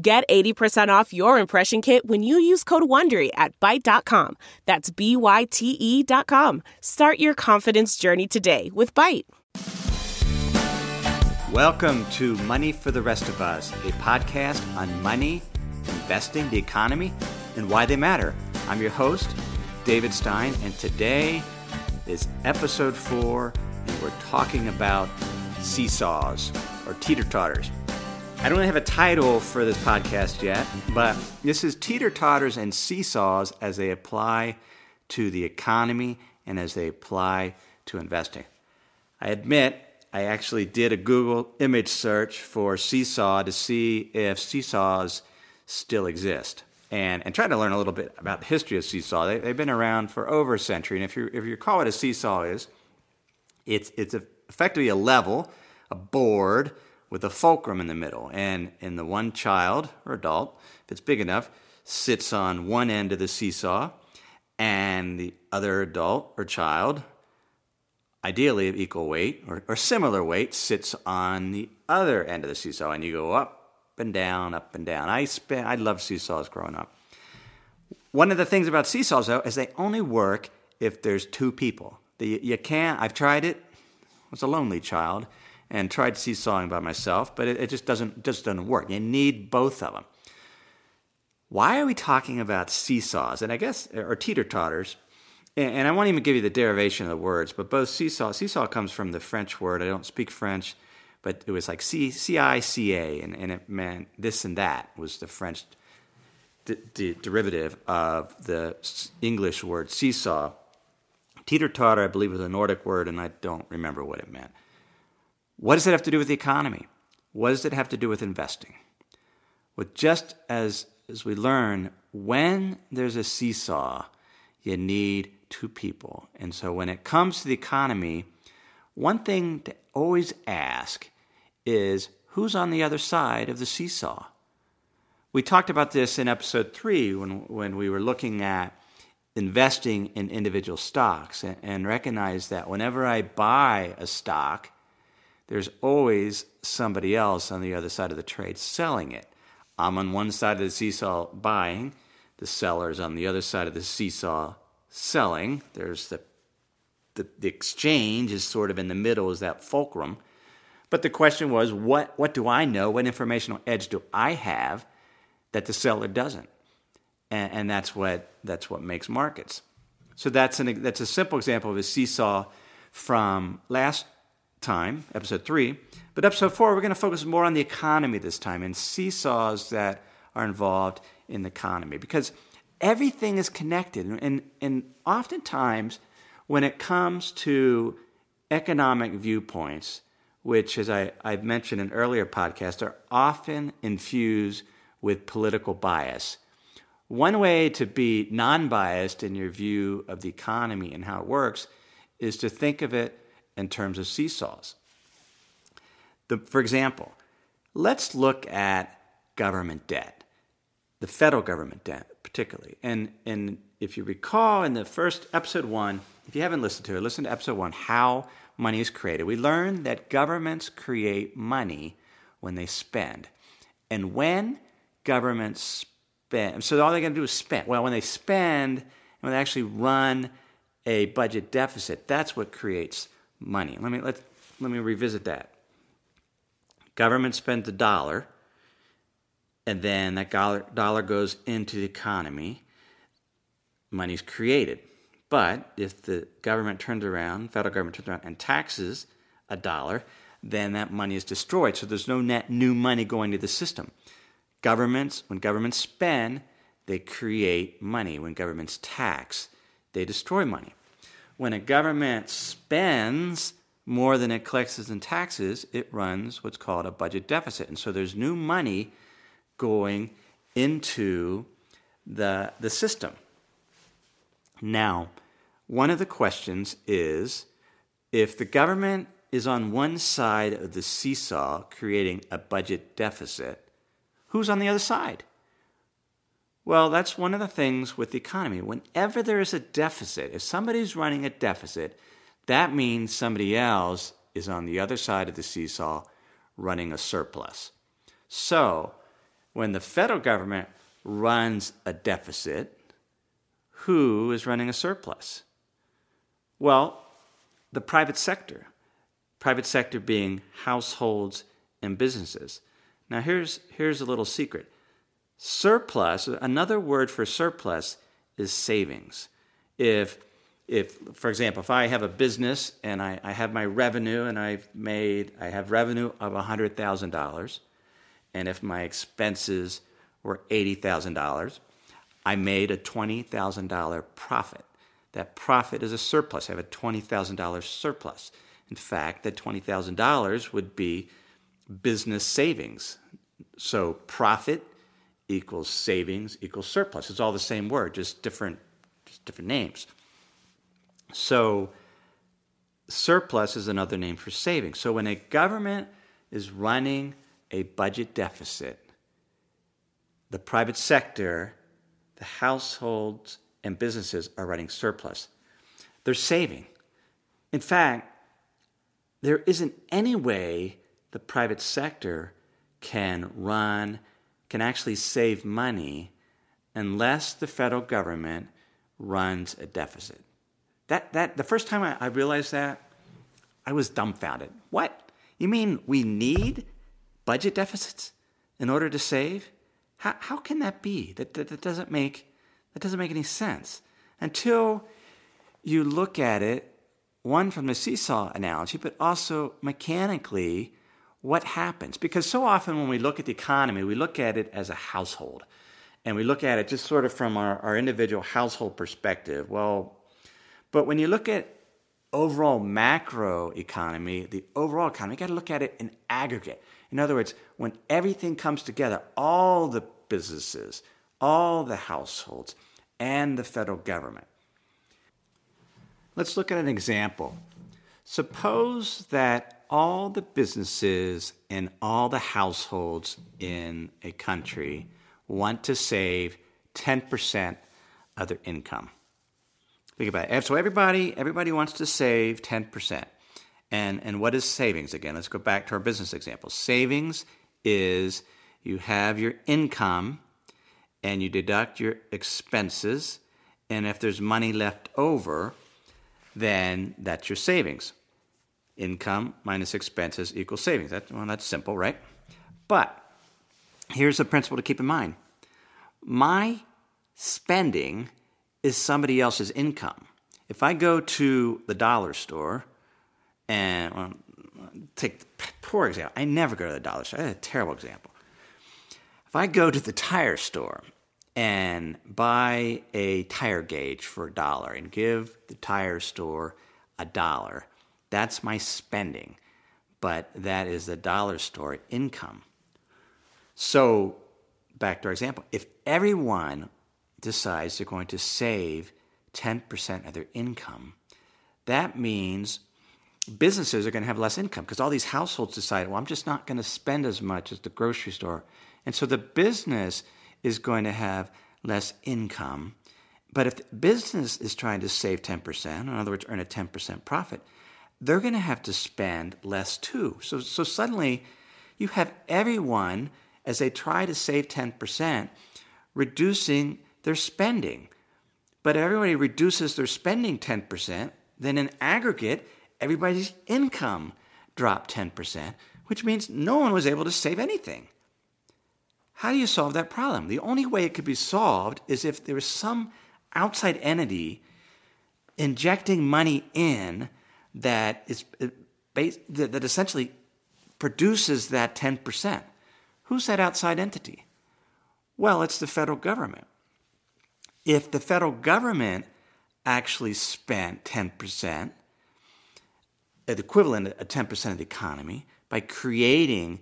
Get 80% off your impression kit when you use code WONDERY at Byte.com. That's B-Y-T-E dot com. Start your confidence journey today with Byte. Welcome to Money for the Rest of Us, a podcast on money, investing, the economy, and why they matter. I'm your host, David Stein, and today is episode four, and we're talking about seesaws or teeter totters. I don't have a title for this podcast yet, but this is teeter totters and seesaws as they apply to the economy and as they apply to investing. I admit I actually did a Google image search for seesaw to see if seesaws still exist and, and tried to learn a little bit about the history of seesaw. They, have been around for over a century, and if you, if you recall what a seesaw is, it's, it's effectively a level, a board with a fulcrum in the middle. And, and the one child or adult, if it's big enough, sits on one end of the seesaw, and the other adult or child, ideally of equal weight or, or similar weight, sits on the other end of the seesaw. And you go up and down, up and down. I spent, I loved seesaws growing up. One of the things about seesaws, though, is they only work if there's two people. The, you can't, I've tried it, I was a lonely child and tried seesawing by myself, but it, it just doesn't just doesn't work. You need both of them. Why are we talking about seesaws? And I guess or teeter totters. And, and I won't even give you the derivation of the words, but both seesaw seesaw comes from the French word. I don't speak French, but it was like C C I C A, and, and it meant this and that was the French d- derivative of the English word seesaw. Teeter totter, I believe, was a Nordic word, and I don't remember what it meant. What does it have to do with the economy? What does it have to do with investing? Well, just as, as we learn, when there's a seesaw, you need two people. And so when it comes to the economy, one thing to always ask is who's on the other side of the seesaw? We talked about this in episode three when, when we were looking at investing in individual stocks and, and recognized that whenever I buy a stock, there's always somebody else on the other side of the trade selling it. I'm on one side of the seesaw buying, the seller's on the other side of the seesaw selling. There's the, the, the exchange is sort of in the middle, is that fulcrum. But the question was, what, what do I know? What informational edge do I have that the seller doesn't? And, and that's, what, that's what makes markets. So that's, an, that's a simple example of a seesaw from last time, episode three. But episode four, we're going to focus more on the economy this time and seesaws that are involved in the economy because everything is connected. And, and oftentimes, when it comes to economic viewpoints, which, as I, I've mentioned in earlier podcasts, are often infused with political bias. One way to be non biased in your view of the economy and how it works is to think of it in terms of seesaws. The, for example, let's look at government debt, the federal government debt particularly. And, and if you recall in the first episode one, if you haven't listened to it, listen to episode one, How Money is Created. We learned that governments create money when they spend. And when governments spend, so all they're going to do is spend. Well, when they spend, when they actually run a budget deficit, that's what creates money. Let me, let, let me revisit that. Government spends a dollar, and then that dollar, goes into the economy. Money's created. But if the government turns around, federal government turns around and taxes a dollar, then that money is destroyed. So there's no net new money going to the system. Governments, when governments spend, they create money. When governments tax, they destroy money when a government spends more than it collects in taxes, it runs what's called a budget deficit. And so there's new money going into the, the system. Now, one of the questions is if the government is on one side of the seesaw creating a budget deficit, who's on the other side? Well, that's one of the things with the economy. Whenever there is a deficit, if somebody's running a deficit, that means somebody else is on the other side of the seesaw running a surplus. So, when the federal government runs a deficit, who is running a surplus? Well, the private sector. Private sector being households and businesses. Now, here's, here's a little secret surplus, another word for surplus is savings. If, if for example, if I have a business and I, I have my revenue and I've made, I have revenue of $100,000, and if my expenses were $80,000, I made a $20,000 profit. That profit is a surplus. I have a $20,000 surplus. In fact, that $20,000 would be business savings. So profit equals savings equals surplus. It's all the same word, just different, just different names. So surplus is another name for savings. So when a government is running a budget deficit, the private sector, the households and businesses are running surplus. They're saving. In fact, there isn't any way the private sector can run, can actually save money unless the federal government runs a deficit. That, that, the first time I, I realized that, I was dumbfounded. What? You mean we need budget deficits in order to save? How, how can that be? That, that, that, doesn't make, that doesn't make any sense. Until you look at it, one from the seesaw analogy, but also mechanically, what happens. Because so often when we look at the economy, we look at it as a household. And we look at it just sort of from our, our individual household perspective. Well, but when you look at overall macro economy, the overall economy, you got to look at it in aggregate. In other words, when everything comes together, all the businesses, all the households, and the federal government. Let's look at an example. Suppose that all the businesses and all the households in a country want to save 10% of their income. Think about it. So everybody, everybody wants to save 10%. And, and what is savings again? Let's go back to our business example. Savings is you have your income and you deduct your expenses, and if there's money left over, then that's your savings. Income minus expenses equals savings. That, well, that's simple, right? But here's a principle to keep in mind my spending is somebody else's income. If I go to the dollar store and well, take poor example. I never go to the dollar store. That's a terrible example. If I go to the tire store and buy a tire gauge for a dollar and give the tire store a dollar, that's my spending. But that is the dollar store income. So, back to our example, if everyone decides they're going to save 10% of their income, that means businesses are going to have less income because all these households decide, well, I'm just not going to spend as much as the grocery store. And so the business is going to have less income. But if the business is trying to save 10%, in other words, earn a 10% profit, they're going to have to spend less too. So, so suddenly you have everyone, as they try to save 10%, reducing their spending. But everybody reduces their spending 10%, then in aggregate, everybody's income dropped 10%, which means no one was able to save anything. How do you solve that problem? The only way it could be solved is if there was some outside entity injecting money in that is that essentially produces that 10%. Who's that outside entity? Well, it's the federal government. If the federal government actually spent 10%, uh, the equivalent of 10% of the economy, by creating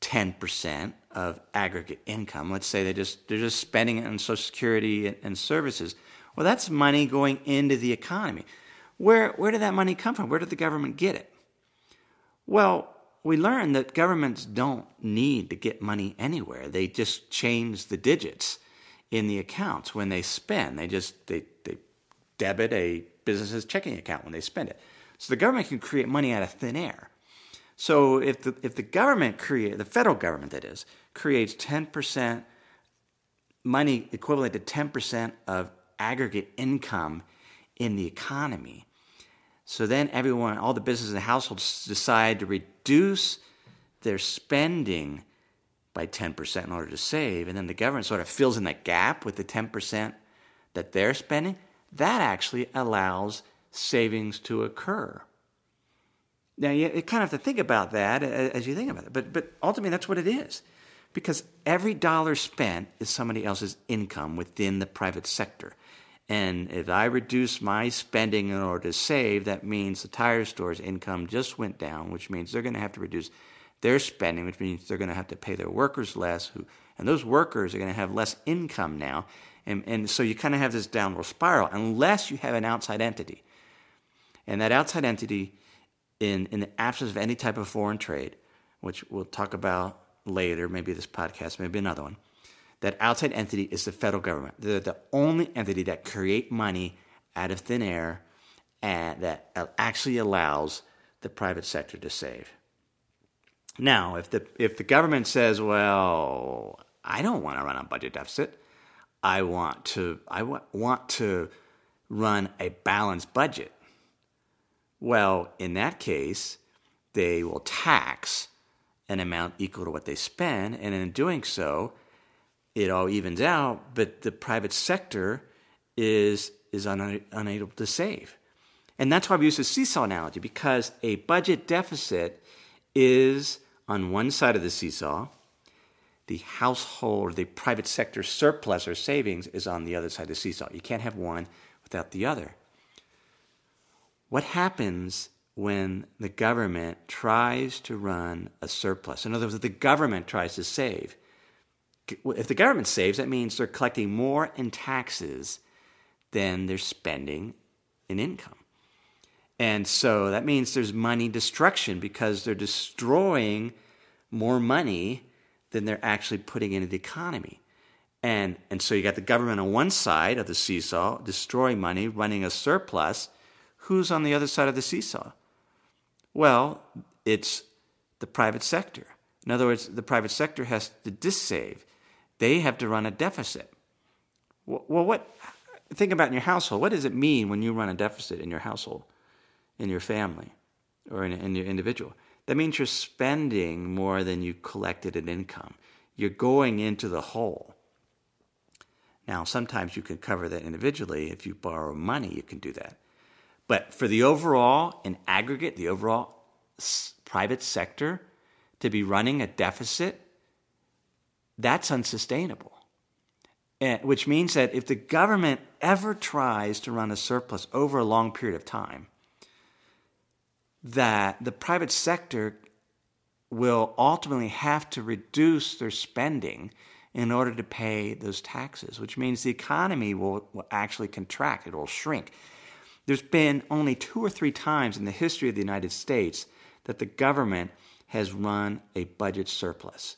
10% of aggregate income. Let's say they just they're just spending it on Social Security and, and services. Well, that's money going into the economy. Where where did that money come from? Where did the government get it? Well, we learned that governments don't need to get money anywhere. They just change the digits in the accounts when they spend. They just they, they debit a business's checking account when they spend it. So the government can create money out of thin air. So if the if the government create the federal government that is creates ten percent money equivalent to ten percent of aggregate income in the economy, so then everyone, all the businesses and households decide to reduce their spending by 10% in order to save, and then the government sort of fills in that gap with the 10% that they're spending. That actually allows savings to occur. Now, you, you kind of have to think about that as you think about it, but, but ultimately, that's what it is. Because every dollar spent is somebody else's income within the private sector. And if I reduce my spending in order to save, that means the tire store's income just went down, which means they're going to have to reduce their spending, which means they're going to have to pay their workers less, who, and those workers are going to have less income now. And, and so you kind of have this downward spiral unless you have an outside entity. And that outside entity, in, in the absence of any type of foreign trade, which we'll talk about later, maybe this podcast, maybe another one, that outside entity is the federal government. They're the only entity that create money out of thin air and that actually allows the private sector to save. Now, if the if the government says, "Well, I don't want to run a budget deficit. I want to I w- want to run a balanced budget." Well, in that case, they will tax an amount equal to what they spend, and in doing so, it all evens out, but the private sector is is un, unable to save. And that's why we use the seesaw analogy because a budget deficit is on one side of the seesaw, the household or the private sector surplus or savings is on the other side of the seesaw. You can't have one without the other. What happens when the government tries to run a surplus? In other words, the government tries to save, if the government saves, that means they're collecting more in taxes than they're spending in income. And so that means there's money destruction because they're destroying more money than they're actually putting into the economy. And, and so you got the government on one side of the seesaw, destroying money, running a surplus. Who's on the other side of the seesaw? Well, it's the private sector. In other words, the private sector has to dissave they have to run a deficit. Well, what? Think about in your household. What does it mean when you run a deficit in your household, in your family, or in, in your individual? That means you're spending more than you collected in income. You're going into the hole. Now, sometimes you can cover that individually. If you borrow money, you can do that. But for the overall, in aggregate, the overall private sector to be running a deficit that's unsustainable. And, which means that if the government ever tries to run a surplus over a long period of time, that the private sector will ultimately have to reduce their spending in order to pay those taxes, which means the economy will, will actually contract, it will shrink. There's been only two or three times in the history of the United States that the government has run a budget surplus.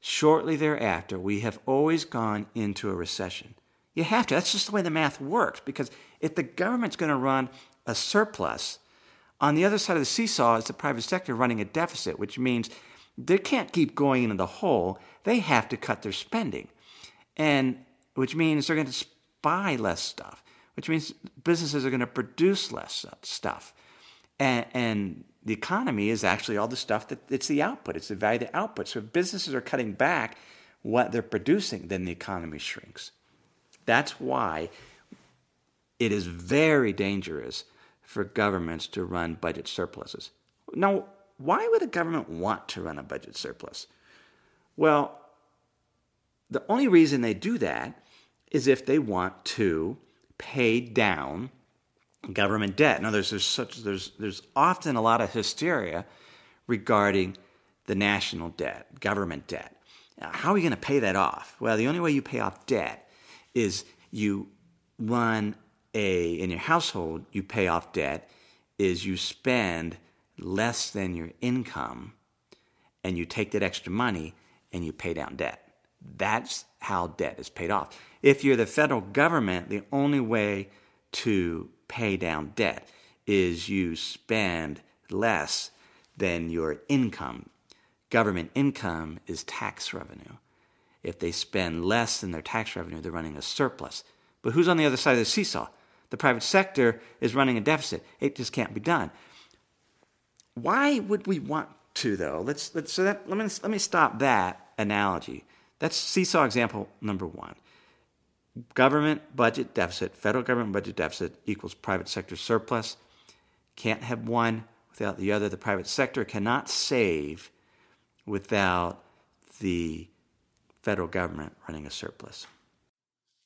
Shortly thereafter, we have always gone into a recession. You have to. That's just the way the math works. Because if the government's going to run a surplus, on the other side of the seesaw is the private sector running a deficit, which means they can't keep going into the hole. They have to cut their spending. And which means they're going to buy less stuff, which means businesses are going to produce less stuff. And, and the economy is actually all the stuff that it's the output, it's the value of the output. So if businesses are cutting back what they're producing, then the economy shrinks. That's why it is very dangerous for governments to run budget surpluses. Now, why would a government want to run a budget surplus? Well, the only reason they do that is if they want to pay down government debt. Now, there's, there's, such, there's, there's often a lot of hysteria regarding the national debt, government debt. how are we going to pay that off? Well, the only way you pay off debt is you run a, in your household, you pay off debt, is you spend less than your income and you take that extra money and you pay down debt. That's how debt is paid off. If you're the federal government, the only way to pay down debt is you spend less than your income. Government income is tax revenue. If they spend less than their tax revenue, they're running a surplus. But who's on the other side of the seesaw? The private sector is running a deficit. It just can't be done. Why would we want to, though? Let's, let's so that, let me let me stop that analogy. That's seesaw example number one. Government budget deficit, federal government budget deficit equals private sector surplus. Can't have one without the other. The private sector cannot save without the federal government running a surplus.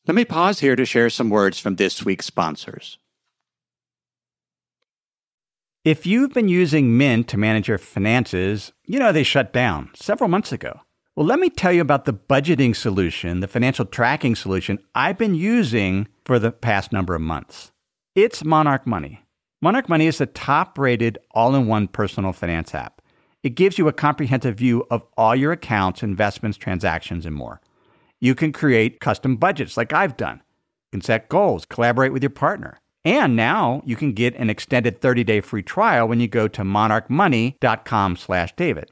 Let me pause here to share some words from this week's sponsors. If you've been using Mint to manage your finances, you know they shut down several months ago. Well, let me tell you about the budgeting solution, the financial tracking solution I've been using for the past number of months. It's Monarch Money. Monarch Money is the top rated all in one personal finance app. It gives you a comprehensive view of all your accounts, investments, transactions, and more. You can create custom budgets like I've done. You can set goals, collaborate with your partner. And now you can get an extended 30-day free trial when you go to monarchmoney.com/david.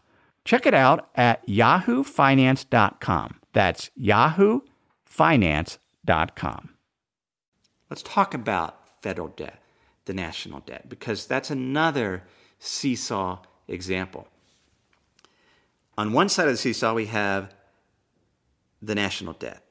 Check it out at yahoofinance.com. That's yahoofinance.com. Let's talk about federal debt, the national debt, because that's another seesaw example. On one side of the seesaw, we have the national debt,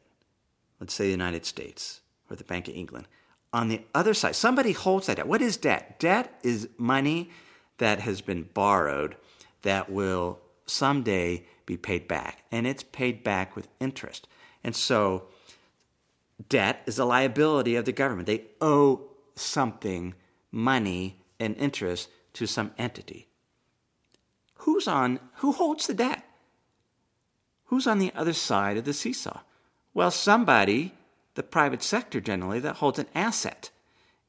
let's say the United States or the Bank of England. On the other side, somebody holds that debt. What is debt? Debt is money that has been borrowed that will someday be paid back, and it's paid back with interest. And so, debt is a liability of the government. They owe something, money and interest, to some entity. Who's on, who holds the debt? Who's on the other side of the seesaw? Well, somebody, the private sector generally, that holds an asset.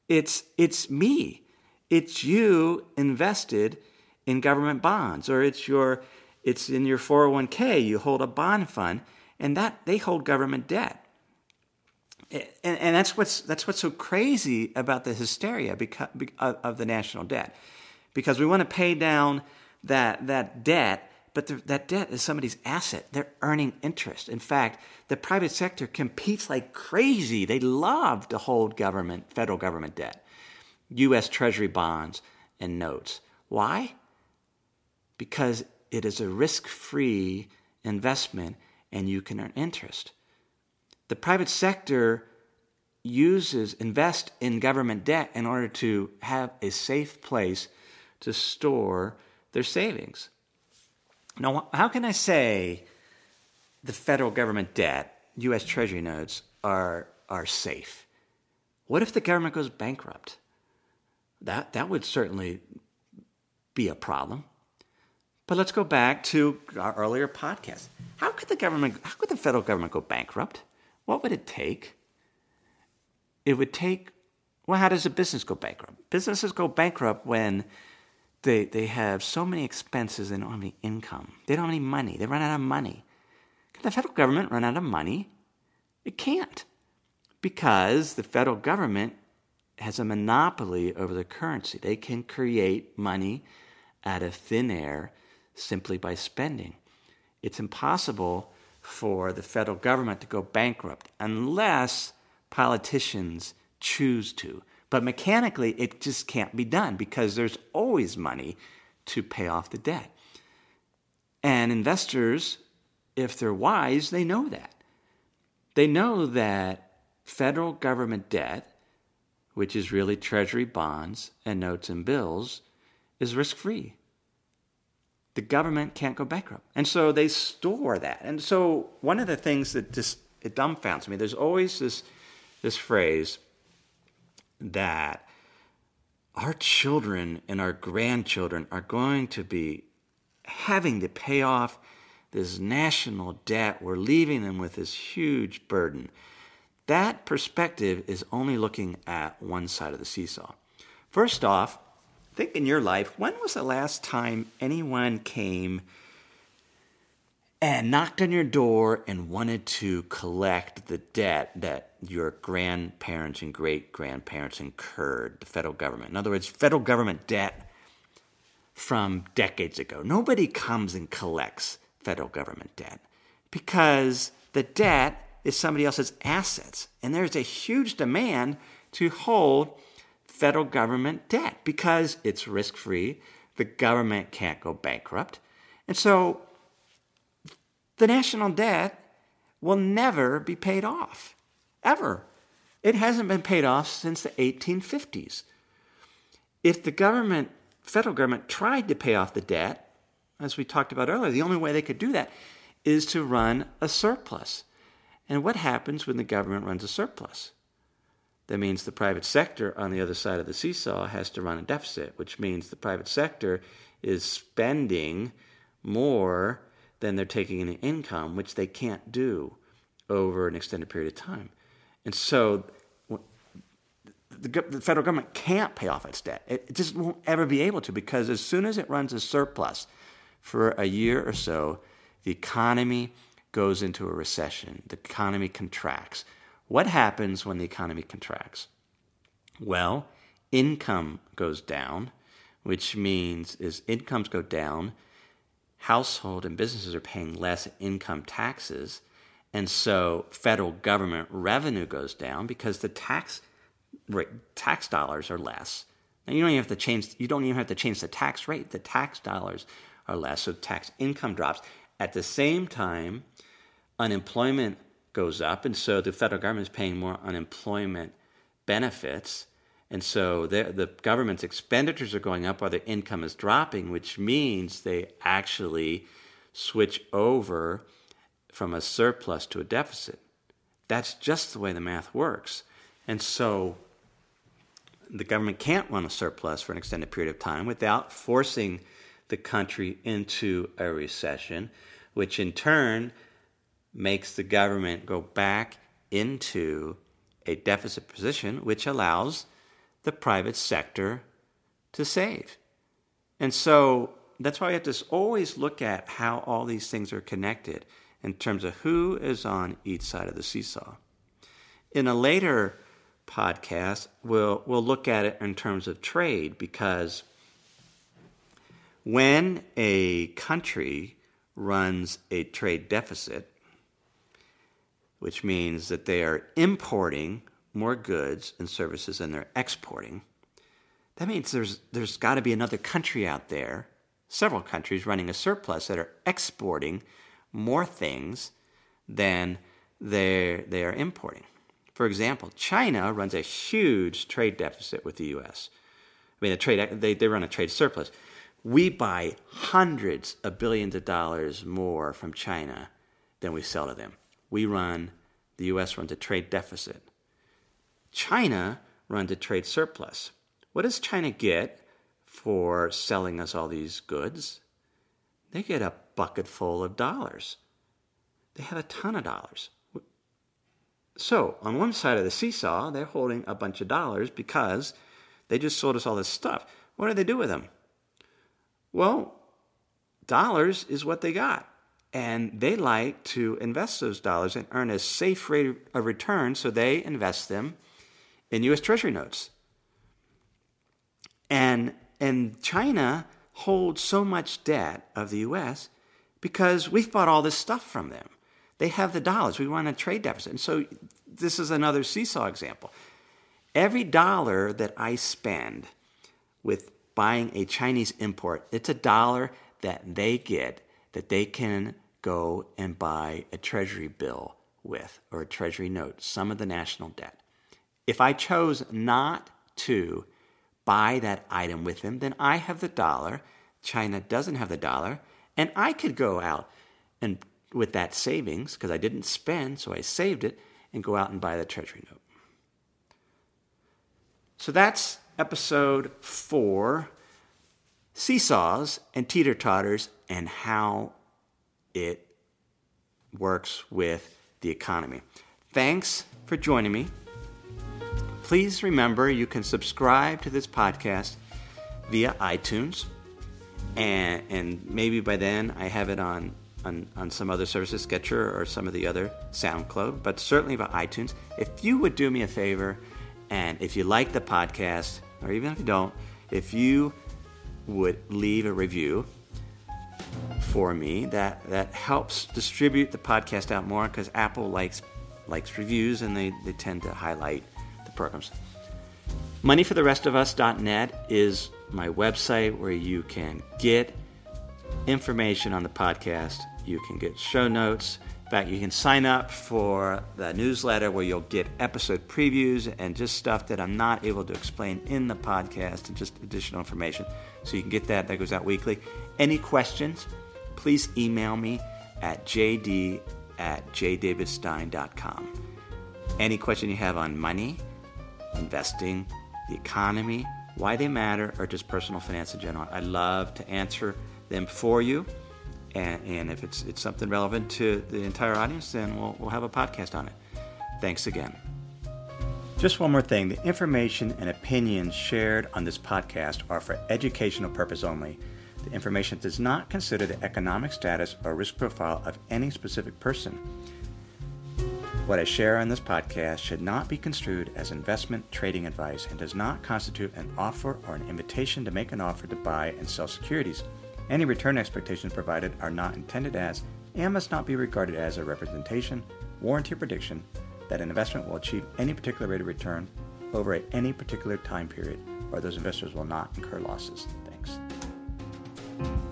It's, it's me. It's you invested in government bonds, or it's your it's in your 401k, you hold a bond fund, and that they hold government debt. And, and that's what's that's what's so crazy about the hysteria because, of the national debt, because we want to pay down that that debt, but the, that debt is somebody's asset. They're earning interest. In fact, the private sector competes like crazy. They love to hold government, federal government debt, U.S. Treasury bonds and notes Why? Because it is a risk free investment and you can earn interest. The private sector uses, invest in government debt in order to have a safe place to store their savings. Now, how can I say the federal government debt, U.S. Treasury notes, are, are safe? What if the government goes bankrupt? That, that would certainly be a problem. But let's go back to our earlier podcast. How could the government, how could the federal government go bankrupt? What would it take? It would take, well, how does a business go bankrupt? Businesses go bankrupt when they, they have so many expenses, they don't have any income. They don't have any money. They run out of money. Can the federal government run out of money? It can't. Because the federal government has a monopoly over the currency. They can create money out of thin air simply by spending. It's impossible for the federal government to go bankrupt unless politicians choose to. But mechanically, it just can't be done because there's always money to pay off the debt. And investors, if they're wise, they know that. They know that federal government debt, which is really treasury bonds and notes and bills, is risk free the government can't go bankrupt. And so they store that. And so one of the things that just it dumbfounds me, there's always this this phrase that our children and our grandchildren are going to be having to pay off this national debt. We're leaving them with this huge burden. That perspective is only looking at one side of the seesaw. First off, think in your life, when was the last time anyone came and knocked on your door and wanted to collect the debt that your grandparents and great grandparents incurred, the federal government? In other words, federal government debt from decades ago. Nobody comes and collects federal government debt because the debt is somebody else's assets. And there's a huge demand to hold federal government debt because it's risk free. The government can't go bankrupt. And so the national debt will never be paid off, ever. It hasn't been paid off since the 1850s. If the government, federal government, tried to pay off the debt, as we talked about earlier, the only way they could do that is to run a surplus. And what happens when the government runs a surplus? That means the private sector on the other side of the seesaw has to run a deficit, which means the private sector is spending more than they're taking in income, which they can't do over an extended period of time. And so the, federal government can't pay off its debt. It just won't ever be able to because as soon as it runs a surplus for a year or so, the economy goes into a recession, the economy contracts what happens when the economy contracts? Well, income goes down, which means as incomes go down, household and businesses are paying less income taxes, and so federal government revenue goes down because the tax tax dollars are less. Now you don't even have to change. You don't even have to change the tax rate. The tax dollars are less, so tax income drops. At the same time, unemployment goes up, and so the federal government is paying more unemployment benefits. And so the government's expenditures are going up while their income is dropping, which means they actually switch over from a surplus to a deficit. That's just the way the math works. And so the government can't run a surplus for an extended period of time without forcing the country into a recession, which in turn makes the government go back into a deficit position, which allows the private sector to save. And so that's why we have to always look at how all these things are connected in terms of who is on each side of the seesaw. In a later podcast, we'll, we'll look at it in terms of trade because when a country runs a trade deficit, which means that they are importing more goods and services than they're exporting. that means there's, there's got to be another country out there, several countries running a surplus that are exporting more things than they're, they are importing. For example, China runs a huge trade deficit with the U.S. I mean, a trade, they, they run a trade surplus. We buy hundreds of billions of dollars more from China than we sell to them. We run, the U.S. runs a trade deficit. China runs a trade surplus. What does China get for selling us all these goods? They get a bucket full of dollars. They have a ton of dollars. So, on one side of the seesaw, they're holding a bunch of dollars because they just sold us all this stuff. What do they do with them? Well, dollars is what they got. And they like to invest those dollars and earn a safe rate of return, so they invest them in US Treasury notes. And, and China holds so much debt of the US because we've bought all this stuff from them. They have the dollars. We run a trade deficit. And so this is another seesaw example. Every dollar that I spend with buying a Chinese import, it's a dollar that they get that they can go and buy a treasury bill with or a treasury note, some of the national debt. If I chose not to buy that item with them, then I have the dollar. China doesn't have the dollar. And I could go out and with that savings, because I didn't spend, so I saved it, and go out and buy the treasury note. So that's episode four seesaws and teeter totters and how it works with the economy. Thanks for joining me. Please remember you can subscribe to this podcast via iTunes, and, and maybe by then I have it on on, on some other services, Stitcher or some of the other SoundCloud, but certainly by iTunes. If you would do me a favor, and if you like the podcast, or even if you don't, if you would leave a review for me, that, that helps distribute the podcast out more because Apple likes likes reviews and they, they tend to highlight the programs. Moneyfortherestofus.net is my website where you can get information on the podcast you can get show notes. In fact, you can sign up for the newsletter where you'll get episode previews and just stuff that I'm not able to explain in the podcast and just additional information. So you can get that. That goes out weekly. Any questions, please email me at jd at jdavidstein.com. Any question you have on money, investing, the economy, why they matter, or just personal finance in general, I love to answer them for you. And, and if it's, it's something relevant to the entire audience, then we'll, we'll have a podcast on it. Thanks again. Just one more thing the information and opinions shared on this podcast are for educational purpose only. The information does not consider the economic status or risk profile of any specific person. What I share on this podcast should not be construed as investment trading advice and does not constitute an offer or an invitation to make an offer to buy and sell securities. Any return expectations provided are not intended as and must not be regarded as a representation, warranty, or prediction that an investment will achieve any particular rate of return over any particular time period or those investors will not incur losses thank you